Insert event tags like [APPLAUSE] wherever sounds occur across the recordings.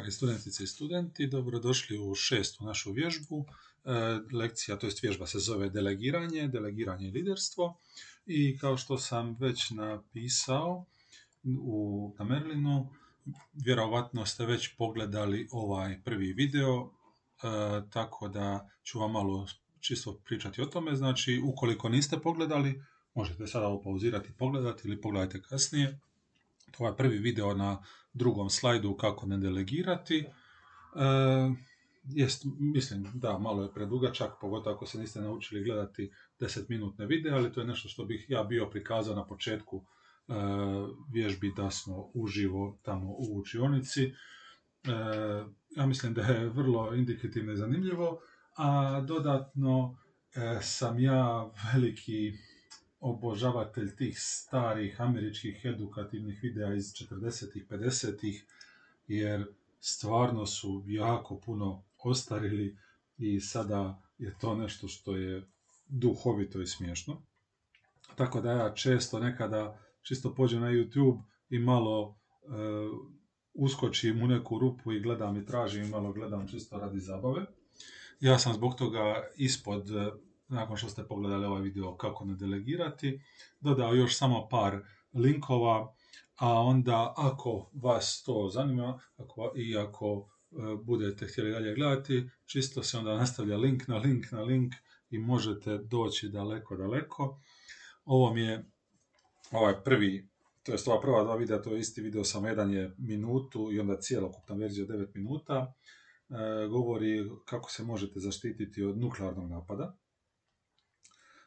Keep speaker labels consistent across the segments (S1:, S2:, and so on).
S1: Dragi studentice i studenti, dobrodošli u šestu našu vježbu. E, lekcija, to jest vježba se zove delegiranje, delegiranje i liderstvo. I kao što sam već napisao u, na Merlinu, vjerovatno ste već pogledali ovaj prvi video, e, tako da ću vam malo čisto pričati o tome. Znači, ukoliko niste pogledali, možete sada ovo pauzirati i pogledati ili pogledajte kasnije. To prvi video na drugom slajdu kako ne delegirati. E, jest, mislim, da, malo je predugačak, pogotovo ako se niste naučili gledati 10 minutne videe, ali to je nešto što bih ja bio prikazao na početku e, vježbi da smo uživo tamo u učionici. E, ja mislim da je vrlo indikativno i zanimljivo, a dodatno e, sam ja veliki obožavatelj tih starih američkih edukativnih videa iz 40-ih, 50-ih, jer stvarno su jako puno ostarili i sada je to nešto što je duhovito i smiješno. Tako da ja često nekada čisto pođem na YouTube i malo e, uskočim u neku rupu i gledam i tražim i malo gledam čisto radi zabave. Ja sam zbog toga ispod nakon što ste pogledali ovaj video kako ne delegirati, dodao još samo par linkova, a onda ako vas to zanima ako, i ako e, budete htjeli dalje gledati, čisto se onda nastavlja link na link na link i možete doći daleko, daleko. Ovo mi je ovaj prvi, to je ova prva dva videa, to je isti video, samo jedan je minutu i onda cijelokupna verzija 9 minuta. E, govori kako se možete zaštititi od nuklearnog napada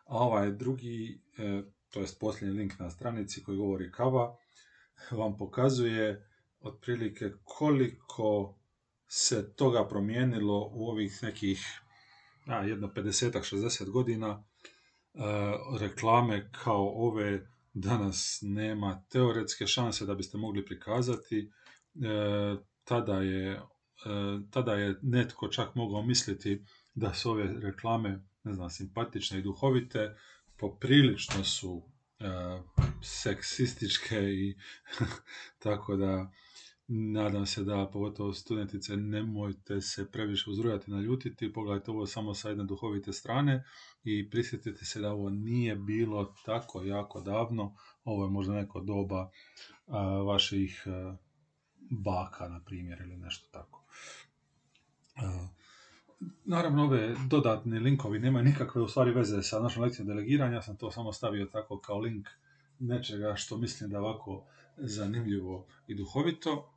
S1: a ovaj drugi, e, to jest posljednji link na stranici koji govori kava, vam pokazuje otprilike koliko se toga promijenilo u ovih nekih a, jedno 50-60 godina e, reklame kao ove danas nema teoretske šanse da biste mogli prikazati. E, tada, je, tada je netko čak mogao misliti da su ove reklame ne znam, simpatične i duhovite, poprilično su e, seksističke i [LAUGHS] tako da nadam se da pogotovo studentice nemojte se previše uzrujati naljutiti, pogledajte ovo samo sa jedne duhovite strane i prisjetite se da ovo nije bilo tako jako davno, ovo je možda neko doba vaših e, baka, na primjer, ili nešto tako. E, Naravno, ove dodatni linkovi nemaju nikakve u stvari veze sa našom lekcijom delegiranja, ja sam to samo stavio tako kao link nečega što mislim da je ovako zanimljivo i duhovito.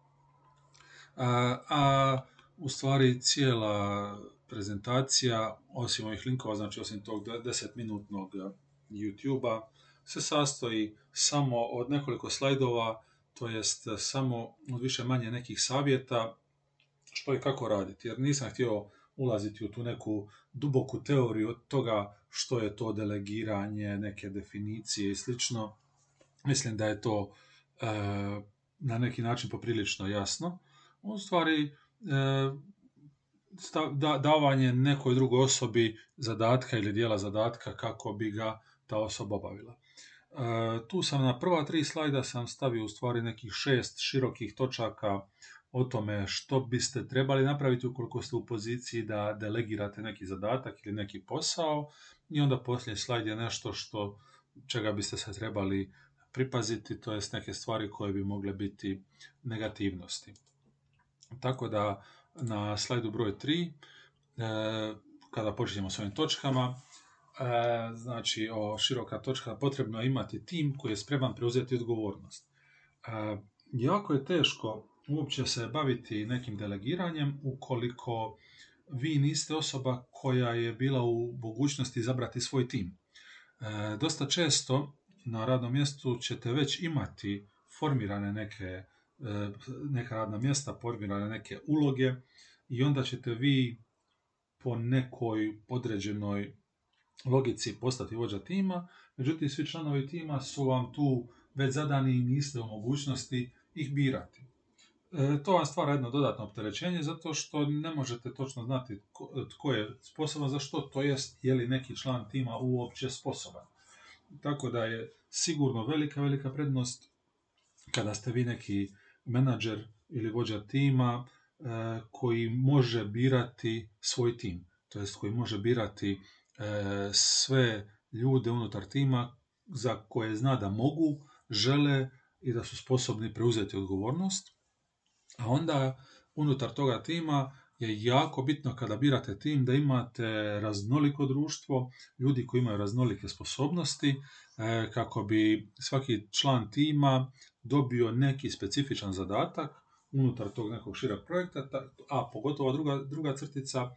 S1: A, a u stvari cijela prezentacija, osim ovih linkova, znači osim tog 10-minutnog YouTube-a, se sastoji samo od nekoliko slajdova, to jest samo od više manje nekih savjeta što i kako raditi, jer nisam htio ulaziti u tu neku duboku teoriju od toga što je to delegiranje, neke definicije i slično. Mislim da je to e, na neki način poprilično jasno. U stvari, e, da, davanje nekoj drugoj osobi zadatka ili dijela zadatka kako bi ga ta osoba obavila. E, tu sam na prva tri slajda sam stavio u stvari nekih šest širokih točaka o tome što biste trebali napraviti ukoliko ste u poziciji da delegirate neki zadatak ili neki posao i onda poslije slajd je nešto što čega biste se trebali pripaziti, to jest neke stvari koje bi mogle biti negativnosti. Tako da na slajdu broj 3, e, kada počinjemo s ovim točkama, e, znači o široka točka, potrebno je imati tim koji je spreman preuzeti odgovornost. E, jako je teško uopće se baviti nekim delegiranjem ukoliko vi niste osoba koja je bila u mogućnosti izabrati svoj tim. E, dosta često na radnom mjestu ćete već imati formirane neke, e, neka radna mjesta, formirane neke uloge i onda ćete vi po nekoj određenoj logici postati vođa tima, međutim svi članovi tima su vam tu već zadani i niste u mogućnosti ih birati. E, to vam stvara jedno dodatno opterećenje zato što ne možete točno znati tko je sposoban za što, to jest je li neki član tima uopće sposoban. Tako da je sigurno velika, velika prednost kada ste vi neki menadžer ili vođa tima, koji može birati svoj tim, to jest koji može birati sve ljude unutar tima za koje zna da mogu, žele i da su sposobni preuzeti odgovornost. A onda unutar toga tima je jako bitno kada birate tim da imate raznoliko društvo, ljudi koji imaju raznolike sposobnosti, e, kako bi svaki član tima dobio neki specifičan zadatak unutar tog nekog šireg projekta, a pogotovo druga, druga crtica,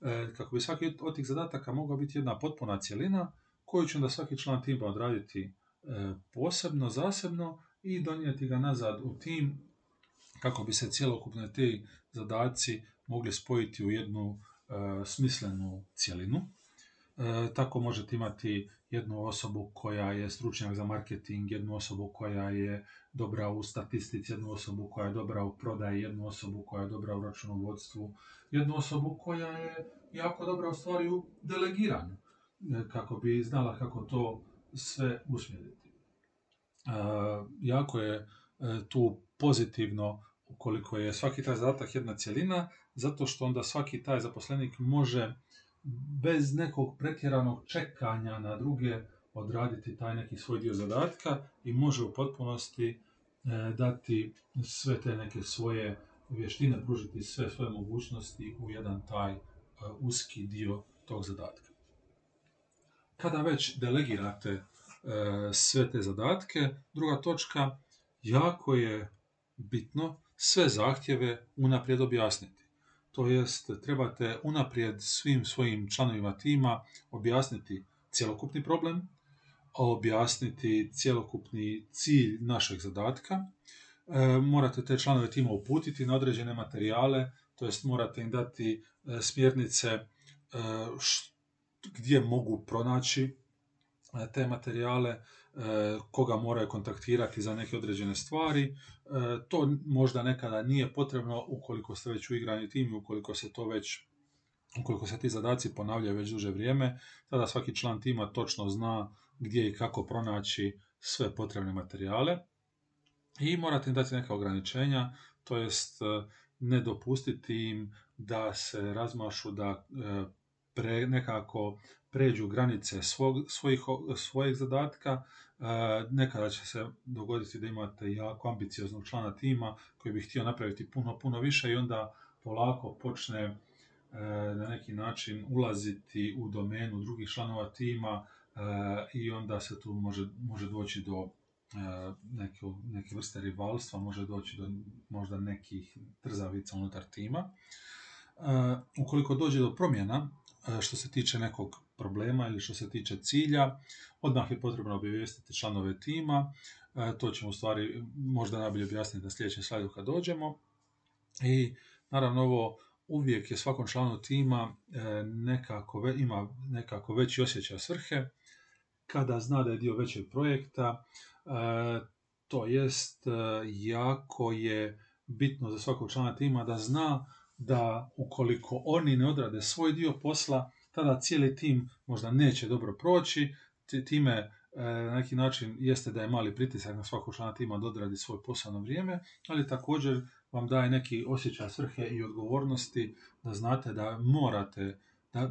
S1: e, kako bi svaki od tih zadataka mogao biti jedna potpuna cjelina koju će onda svaki član tima odraditi e, posebno, zasebno i donijeti ga nazad u tim kako bi se cjelokupne ti zadaci mogli spojiti u jednu e, smislenu cjelinu. E, tako možete imati jednu osobu koja je stručnjak za marketing, jednu osobu koja je dobra u statistici, jednu osobu koja je dobra u prodaji, jednu osobu koja je dobra u računovodstvu, jednu osobu koja je jako dobra u stvari u delegiranju, e, kako bi znala kako to sve usmjeriti. Jako je tu pozitivno ukoliko je svaki taj zadatak jedna cjelina, zato što onda svaki taj zaposlenik može bez nekog pretjeranog čekanja na druge odraditi taj neki svoj dio zadatka i može u potpunosti e, dati sve te neke svoje vještine, pružiti sve svoje mogućnosti u jedan taj e, uski dio tog zadatka. Kada već delegirate e, sve te zadatke, druga točka, jako je bitno sve zahtjeve unaprijed objasniti. To jest, trebate unaprijed svim svojim članovima tima objasniti cjelokupni problem, objasniti cjelokupni cilj našeg zadatka. E, morate te članove tima uputiti na određene materijale, to jest morate im dati e, smjernice e, gdje mogu pronaći te materijale, koga moraju kontaktirati za neke određene stvari. E, to možda nekada nije potrebno ukoliko ste već u igrani tim i ukoliko se to već ukoliko se ti zadaci ponavljaju već duže vrijeme, tada svaki član tima točno zna gdje i kako pronaći sve potrebne materijale i morate im dati neka ograničenja, to jest e, ne dopustiti im da se razmašu, da e, pre, nekako pređu granice svog, svojih, svojeg zadatka, e, nekada će se dogoditi da imate jako ambicioznog člana tima koji bi htio napraviti puno, puno više i onda polako počne e, na neki način ulaziti u domenu drugih članova tima e, i onda se tu može, može doći do neke, neke vrste rivalstva, može doći do možda nekih trzavica unutar tima. Ukoliko dođe do promjena što se tiče nekog problema ili što se tiče cilja, odmah je potrebno obavijestiti članove tima, e, to ćemo u stvari možda najbolje objasniti na sljedećem slajdu kad dođemo. I naravno ovo uvijek je svakom članu tima e, nekako, ima nekako veći osjećaj svrhe, kada zna da je dio većeg projekta, e, to jest jako je bitno za svakog člana tima da zna da ukoliko oni ne odrade svoj dio posla, tada cijeli tim možda neće dobro proći, time e, na neki način jeste da je mali pritisak na svakog člana tima da odradi svoj posao na vrijeme, ali također vam daje neki osjećaj svrhe i odgovornosti da znate da morate, da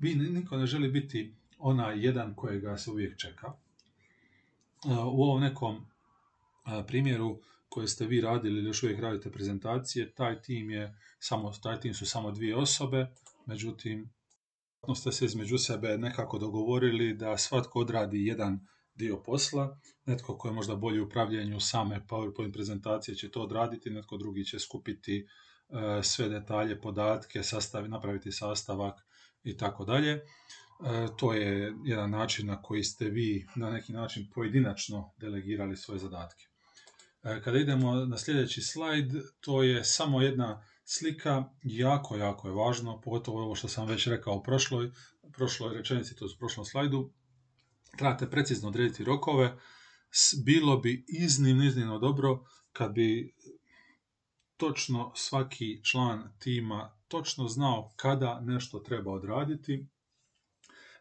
S1: vi niko ne želi biti onaj jedan kojega se uvijek čeka. E, u ovom nekom e, primjeru koje ste vi radili ili još uvijek radite prezentacije, taj tim je samo, taj tim su samo dvije osobe, međutim ste se između sebe nekako dogovorili da svatko odradi jedan dio posla, netko ko je možda bolji u upravljanju same PowerPoint prezentacije će to odraditi, netko drugi će skupiti e, sve detalje, podatke, sastavi, napraviti sastavak i tako dalje. E, to je jedan način na koji ste vi na neki način pojedinačno delegirali svoje zadatke. E, kada idemo na sljedeći slajd, to je samo jedna slika jako, jako je važno, pogotovo ovo što sam već rekao u prošloj, prošloj rečenici, to u prošlom slajdu. Trebate precizno odrediti rokove. Bilo bi iznimno, iznimno dobro kad bi točno svaki član tima točno znao kada nešto treba odraditi.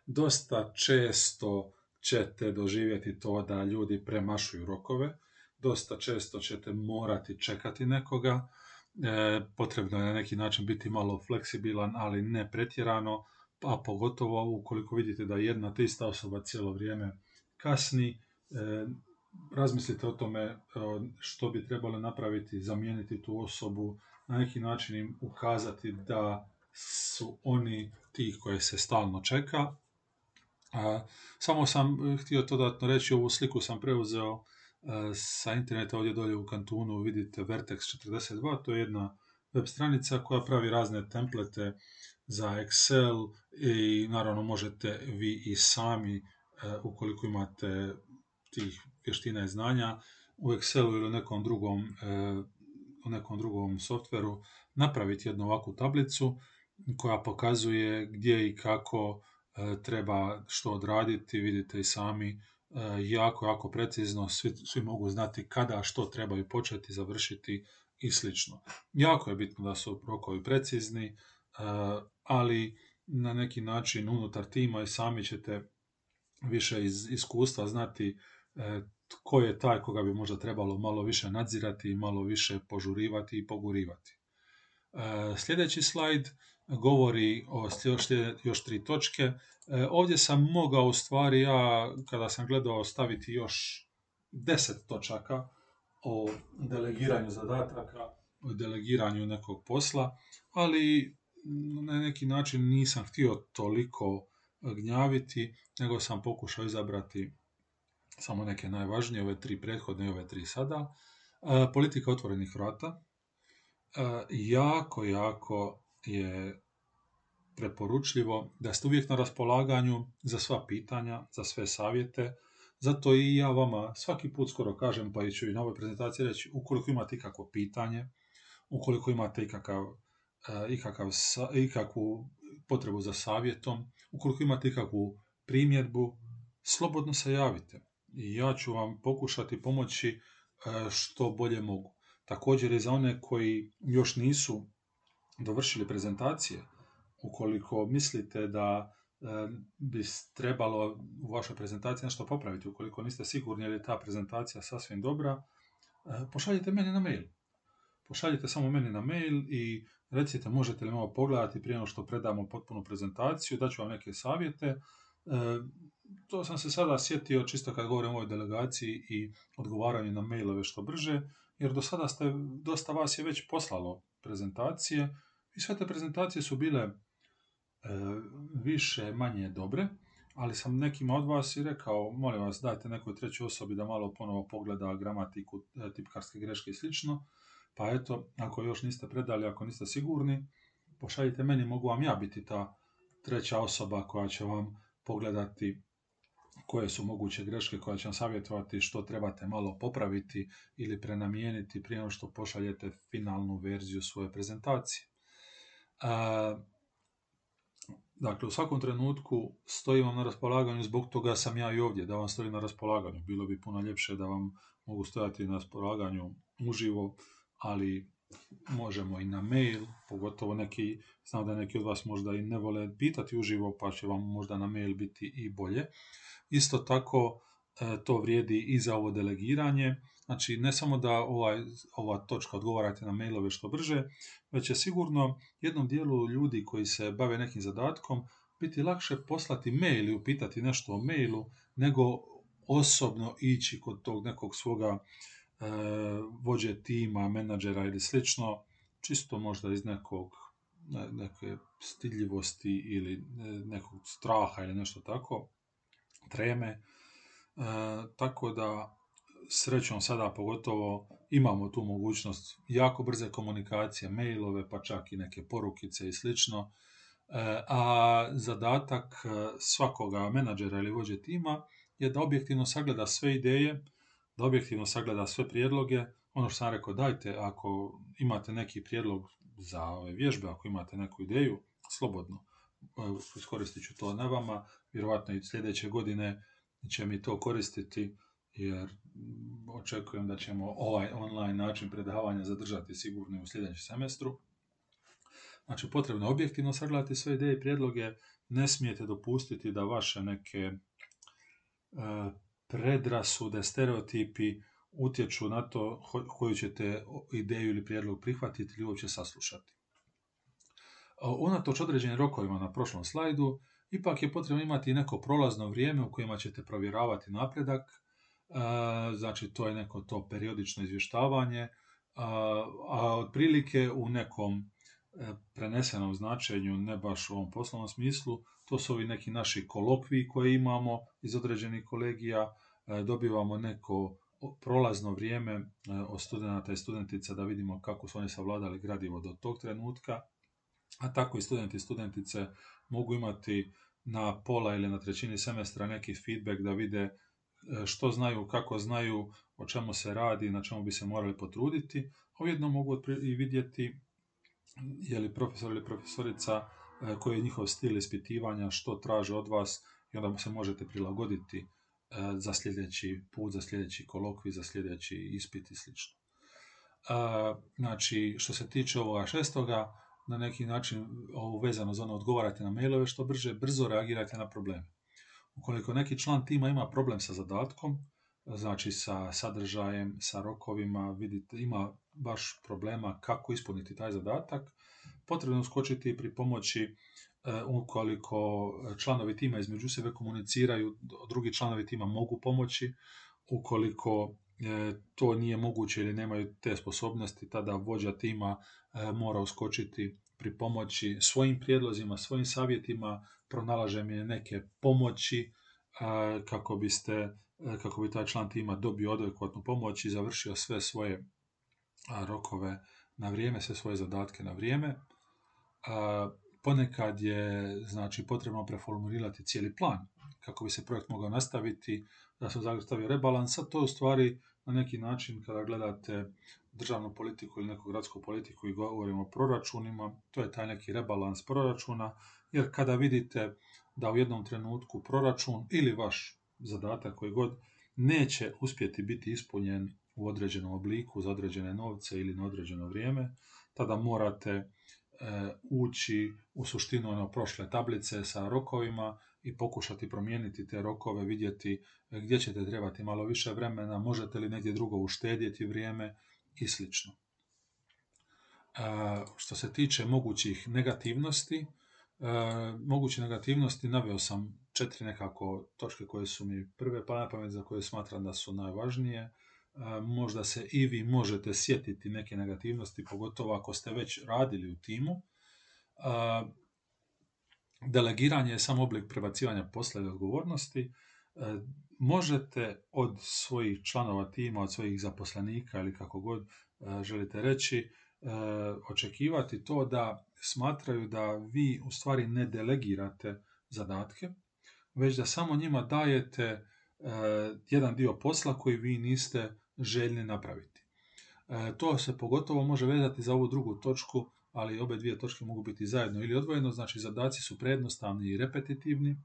S1: Dosta često ćete doživjeti to da ljudi premašuju rokove, dosta često ćete morati čekati nekoga, potrebno je na neki način biti malo fleksibilan, ali ne pretjerano, a pogotovo ukoliko vidite da jedna te ista osoba cijelo vrijeme kasni, razmislite o tome što bi trebalo napraviti, zamijeniti tu osobu, na neki način im ukazati da su oni ti koje se stalno čeka. samo sam htio dodatno reći, ovu sliku sam preuzeo sa interneta ovdje dolje u kantunu vidite Vertex 42, to je jedna web stranica koja pravi razne templete za Excel i naravno možete vi i sami ukoliko imate tih vještina i znanja u Excelu ili u nekom drugom, e, u nekom drugom softveru napraviti jednu ovakvu tablicu koja pokazuje gdje i kako e, treba što odraditi, vidite i sami e, jako, jako precizno, svi, svi mogu znati kada što trebaju početi, završiti i slično. Jako je bitno da su rokovi precizni, ali na neki način unutar tima i sami ćete više iz iskustva znati tko je taj koga bi možda trebalo malo više nadzirati i malo više požurivati i pogurivati. E, sljedeći slajd govori o još, tri točke. E, ovdje sam mogao u stvari ja, kada sam gledao, staviti još deset točaka o delegiranju zadataka, o delegiranju nekog posla, ali na neki način nisam htio toliko gnjaviti, nego sam pokušao izabrati samo neke najvažnije, ove tri prethodne i ove tri sada. E, politika otvorenih vrata. E, jako, jako je preporučljivo da ste uvijek na raspolaganju za sva pitanja, za sve savjete. Zato i ja vama svaki put skoro kažem, pa ću i na ovoj prezentaciji reći, ukoliko imate ikakvo pitanje, ukoliko imate ikakav, e, ikakav, ikakvu potrebu za savjetom, ukoliko imate ikakvu primjedbu, slobodno se javite i ja ću vam pokušati pomoći e, što bolje mogu. Također i za one koji još nisu dovršili prezentacije, ukoliko mislite da e, bi trebalo u vašoj prezentaciji nešto popraviti, ukoliko niste sigurni je li ta prezentacija sasvim dobra, e, pošaljite meni na mail. Pošaljite samo meni na mail i recite možete li ovo pogledati prije nego što predamo potpunu prezentaciju, daću vam neke savjete to sam se sada sjetio čisto kad govorim o ovoj delegaciji i odgovaranju na mailove što brže, jer do sada ste, dosta vas je već poslalo prezentacije. I sve te prezentacije su bile e, više, manje dobre, ali sam nekima od vas i rekao, molim vas dajte nekoj trećoj osobi da malo ponovo pogleda gramatiku, e, tipkarske greške i slično, pa eto, ako još niste predali, ako niste sigurni, pošaljite meni, mogu vam ja biti ta treća osoba koja će vam pogledati koje su moguće greške koje će vam savjetovati što trebate malo popraviti ili prenamijeniti prije nego što pošaljete finalnu verziju svoje prezentacije. dakle, u svakom trenutku stojim vam na raspolaganju, zbog toga sam ja i ovdje, da vam stojim na raspolaganju. Bilo bi puno ljepše da vam mogu stojati na raspolaganju uživo, ali možemo i na mail, pogotovo neki, znam da neki od vas možda i ne vole pitati uživo, pa će vam možda na mail biti i bolje. Isto tako e, to vrijedi i za ovo delegiranje. Znači, ne samo da ovaj, ova točka odgovarate na mailove što brže, već je sigurno jednom dijelu ljudi koji se bave nekim zadatkom biti lakše poslati mail i upitati nešto o mailu, nego osobno ići kod tog nekog svoga vođe tima, menadžera ili slično, čisto možda iz nekog neke stidljivosti ili e, nekog straha ili nešto tako treme. E, tako da srećom sada pogotovo imamo tu mogućnost jako brze komunikacije, mailove, pa čak i neke porukice i slično. E, a zadatak e, svakoga menadžera ili vođe tima je da objektivno sagleda sve ideje, da objektivno sagleda sve prijedloge. Ono što sam rekao, dajte, ako imate neki prijedlog za ove vježbe, ako imate neku ideju, slobodno iskoristit ću to na vama, vjerojatno i sljedeće godine će mi to koristiti jer očekujem da ćemo ovaj online način predavanja zadržati sigurno u sljedećem semestru. Znači, potrebno je objektivno sagledati sve ideje i prijedloge, ne smijete dopustiti da vaše neke e, predrasude, stereotipi utječu na to koju ćete ideju ili prijedlog prihvatiti ili uopće saslušati. Unatoč određenim rokovima na prošlom slajdu, ipak je potrebno imati neko prolazno vrijeme u kojima ćete provjeravati napredak, znači to je neko to periodično izvještavanje, a otprilike u nekom e, prenesenom značenju, ne baš u ovom poslovnom smislu, to su ovi neki naši kolokvi koje imamo iz određenih kolegija, e, dobivamo neko prolazno vrijeme e, od studenta i studentica da vidimo kako su oni savladali gradivo do tog trenutka, a tako i studenti i studentice mogu imati na pola ili na trećini semestra neki feedback da vide što znaju, kako znaju, o čemu se radi, na čemu bi se morali potruditi. Ujedno mogu i vidjeti je li profesor ili profesorica e, koji je njihov stil ispitivanja, što traže od vas i onda se možete prilagoditi e, za sljedeći put, za sljedeći kolokvi, za sljedeći ispit i sl. Znači, što se tiče ovoga šestoga, na neki način ovo vezano za ono odgovarate na mailove što brže, brzo reagirate na probleme. Ukoliko neki član tima ima problem sa zadatkom, znači sa sadržajem, sa rokovima, vidite, ima baš problema kako ispuniti taj zadatak, potrebno uskočiti pri pomoći e, ukoliko članovi tima između sebe komuniciraju, drugi članovi tima mogu pomoći, ukoliko e, to nije moguće ili nemaju te sposobnosti, tada vođa tima e, mora uskočiti pri pomoći svojim prijedlozima, svojim savjetima, pronalažem je neke pomoći kako biste kako bi taj član tima dobio adekvatnu pomoć i završio sve svoje rokove na vrijeme, sve svoje zadatke na vrijeme. Ponekad je znači potrebno preformulirati cijeli plan kako bi se projekt mogao nastaviti, da se stavio rebalans, a to u stvari na neki način kada gledate državnu politiku ili neku gradsku politiku i govorimo o proračunima, to je taj neki rebalans proračuna, jer kada vidite da u jednom trenutku proračun ili vaš zadatak koji god neće uspjeti biti ispunjen u određenom obliku za određene novce ili na određeno vrijeme, tada morate e, ući u suštinu ono prošle tablice sa rokovima i pokušati promijeniti te rokove, vidjeti e, gdje ćete trebati malo više vremena, možete li negdje drugo uštedjeti vrijeme i sl. E, što se tiče mogućih negativnosti, moguće negativnosti naveo sam četiri nekako točke koje su mi prve pa na pamet za koje smatram da su najvažnije. Možda se i vi možete sjetiti neke negativnosti, pogotovo ako ste već radili u timu delegiranje je samo oblik prebacivanja posla i odgovornosti. E, možete od svojih članova tima, od svojih zaposlenika ili kako god e, želite reći, e, očekivati to da smatraju da vi u stvari ne delegirate zadatke, već da samo njima dajete jedan dio posla koji vi niste željni napraviti. To se pogotovo može vezati za ovu drugu točku ali obe dvije točke mogu biti zajedno ili odvojeno, znači zadaci su prednostavni i repetitivni,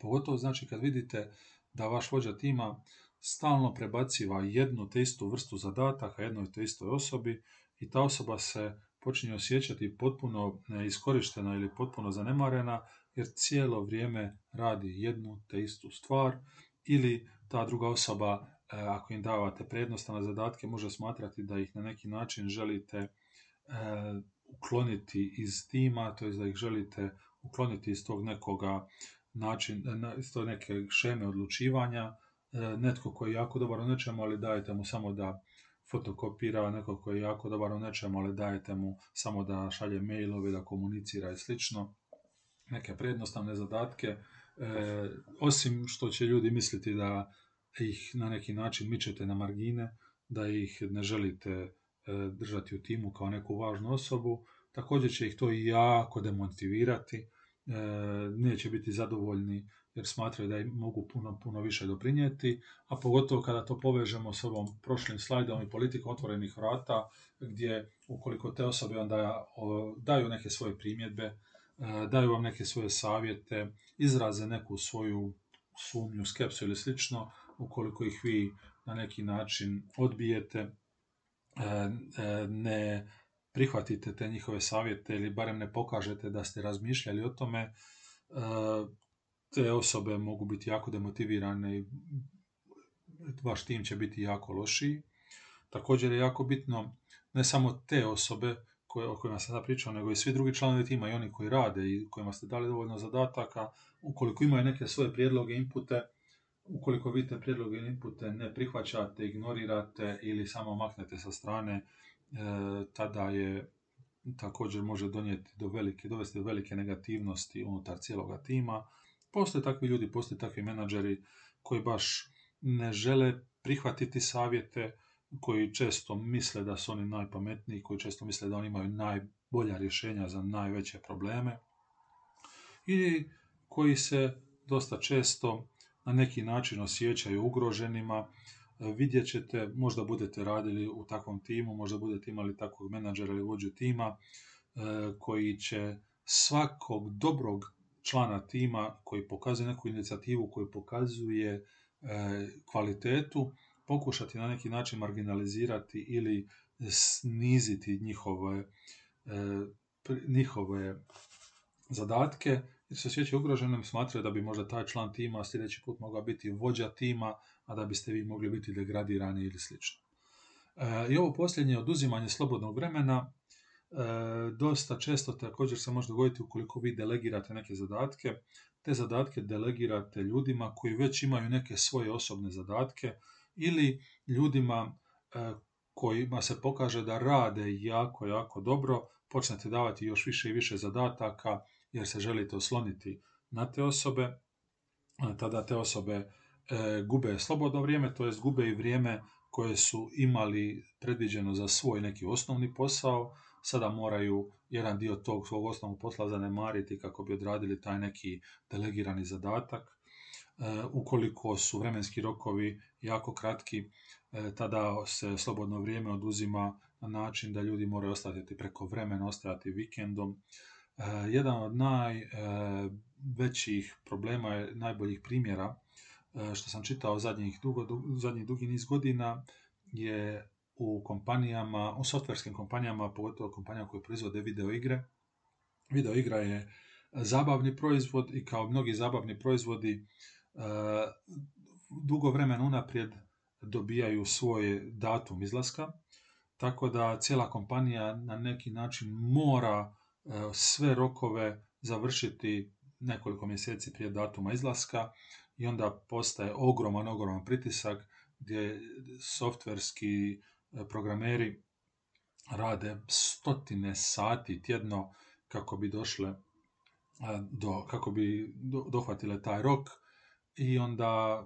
S1: pogotovo znači kad vidite da vaš vođa tima stalno prebaciva jednu te istu vrstu zadataka jednoj te istoj osobi i ta osoba se počinje osjećati potpuno neiskorištena ili potpuno zanemarena jer cijelo vrijeme radi jednu te istu stvar ili ta druga osoba e, ako im davate prednostavne zadatke može smatrati da ih na neki način želite E, ukloniti iz tima, to je da ih želite ukloniti iz tog nekoga način, iz tog neke šeme odlučivanja, netko koji je jako dobar u nečemu, ali dajete mu samo da fotokopira, neko koji je jako dobar u nečemu, ali dajete mu samo da šalje mailove, da komunicira i slično, neke prednostavne zadatke, e, osim što će ljudi misliti da ih na neki način mičete na margine, da ih ne želite E, držati u timu kao neku važnu osobu, također će ih to jako demotivirati, e, neće biti zadovoljni jer smatraju da im mogu puno, puno više doprinijeti, a pogotovo kada to povežemo s ovom prošlim slajdom i politikom otvorenih vrata, gdje ukoliko te osobe onda daju neke svoje primjedbe, e, daju vam neke svoje savjete, izraze neku svoju sumnju, skepsu ili slično, ukoliko ih vi na neki način odbijete, E, e, ne prihvatite te njihove savjete ili barem ne pokažete da ste razmišljali o tome, e, te osobe mogu biti jako demotivirane i vaš tim će biti jako lošiji. Također je jako bitno ne samo te osobe koje, o kojima sam sad pričao, nego i svi drugi članovi tima i oni koji rade i kojima ste dali dovoljno zadataka, ukoliko imaju neke svoje prijedloge, inpute, ukoliko vi te prijedloge i inpute ne prihvaćate, ignorirate ili samo maknete sa strane, tada je također može donijeti do velike, dovesti do velike negativnosti unutar cijeloga tima. Postoje takvi ljudi, postoje takvi menadžeri koji baš ne žele prihvatiti savjete, koji često misle da su oni najpametniji, koji često misle da oni imaju najbolja rješenja za najveće probleme i koji se dosta često na neki način osjećaju ugroženima. Vidjet ćete, možda budete radili u takvom timu, možda budete imali takvog menadžera ili vođu tima e, koji će svakog dobrog člana tima koji pokazuje neku inicijativu, koji pokazuje e, kvalitetu, pokušati na neki način marginalizirati ili sniziti njihove, e, njihove zadatke jer se osjećaju ugroženim, smatraju da bi možda taj član tima sljedeći put mogao biti vođa tima, a da biste vi mogli biti degradirani ili slično. E, I ovo posljednje oduzimanje slobodnog vremena e, dosta često također se može dogoditi ukoliko vi delegirate neke zadatke. Te zadatke delegirate ljudima koji već imaju neke svoje osobne zadatke, ili ljudima e, kojima se pokaže da rade jako, jako dobro, počnete davati još više i više zadataka jer se želite osloniti na te osobe, tada te osobe gube slobodno vrijeme, to jest gube i vrijeme koje su imali predviđeno za svoj neki osnovni posao, sada moraju jedan dio tog svog osnovnog posla zanemariti kako bi odradili taj neki delegirani zadatak E, ukoliko su vremenski rokovi jako kratki, e, tada se slobodno vrijeme oduzima na način da ljudi moraju ostati preko vremena, ostajati vikendom. E, jedan od najvećih problema najboljih primjera što sam čitao zadnjih, dugo, zadnjih dugi niz godina je u kompanijama, u softverskim kompanijama, pogotovo kompanijama koje proizvode video igre. Video igra je zabavni proizvod i kao mnogi zabavni proizvodi dugo vremena unaprijed dobijaju svoj datum izlaska, tako da cijela kompanija na neki način mora e, sve rokove završiti nekoliko mjeseci prije datuma izlaska i onda postaje ogroman, ogroman pritisak gdje softverski e, programeri rade stotine sati tjedno kako bi došle do, kako bi dohvatile taj rok i onda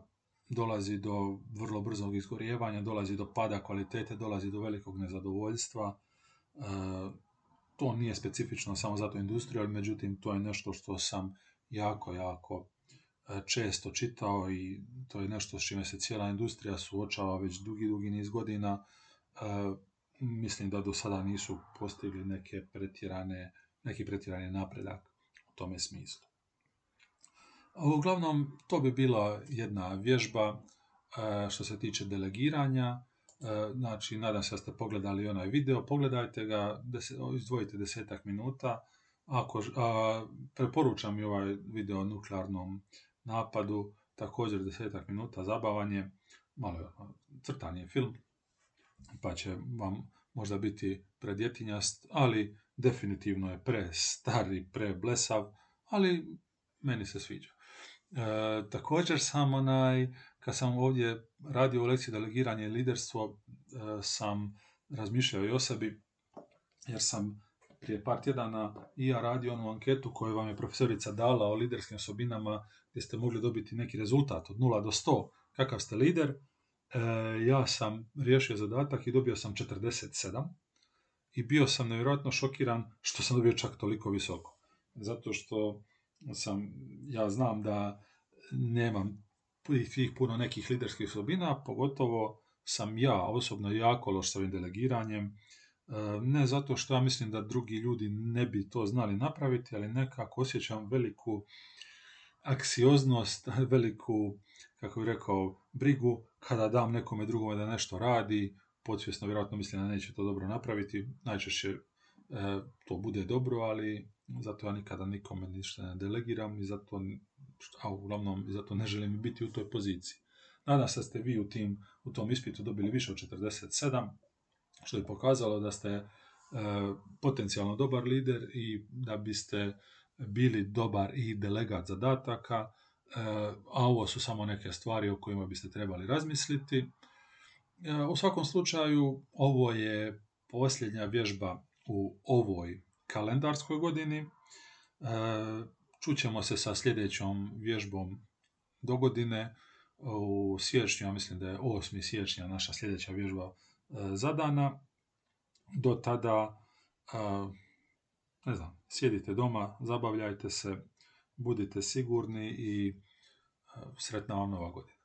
S1: dolazi do vrlo brzog izgorjevanja, dolazi do pada kvalitete, dolazi do velikog nezadovoljstva. E, to nije specifično samo za tu industriju, ali međutim to je nešto što sam jako, jako e, često čitao i to je nešto s čime se cijela industrija suočava već dugi, dugi niz godina. E, mislim da do sada nisu postigli neke pretjerane, neki pretjerani napredak u tome smislu. Uglavnom, to bi bila jedna vježba e, što se tiče delegiranja. E, znači, nadam se da ste pogledali onaj video, pogledajte ga, izdvojite desetak minuta. Ako, preporučam i ovaj video o nuklearnom napadu, također desetak minuta zabavanje, malo ono, crtanje film, pa će vam možda biti predjetinjast, ali definitivno je pre stari, pre blesav, ali meni se sviđa. E, također sam onaj, kad sam ovdje radio u lekciji delegiranje i liderstvo, e, sam razmišljao i o sebi, jer sam prije par tjedana i ja radio onu anketu koju vam je profesorica dala o liderskim osobinama, gdje ste mogli dobiti neki rezultat od 0 do 100, kakav ste lider. E, ja sam riješio zadatak i dobio sam 47 i bio sam nevjerojatno šokiran što sam dobio čak toliko visoko. Zato što sam, ja znam da nemam tih puno nekih liderskih osobina, pogotovo sam ja osobno jako loš s ovim delegiranjem, ne zato što ja mislim da drugi ljudi ne bi to znali napraviti, ali nekako osjećam veliku aksioznost, [LAUGHS] veliku, kako bih rekao, brigu kada dam nekome drugome da nešto radi, podsvjesno vjerojatno mislim da neće to dobro napraviti, najčešće e, to bude dobro, ali zato ja nikada nikome ništa ne delegiram i zato, a uglavnom zato ne želim biti u toj poziciji. Nadam se da ste vi u, tim, u tom ispitu dobili više od 47, što je pokazalo da ste e, potencijalno dobar lider i da biste bili dobar i delegat zadataka, e, a ovo su samo neke stvari o kojima biste trebali razmisliti. E, u svakom slučaju, ovo je posljednja vježba u ovoj kalendarskoj godini. Čućemo se sa sljedećom vježbom do godine u siječnju, ja mislim da je 8. siječnja naša sljedeća vježba zadana. Do tada, ne znam, sjedite doma, zabavljajte se, budite sigurni i sretna vam nova godina.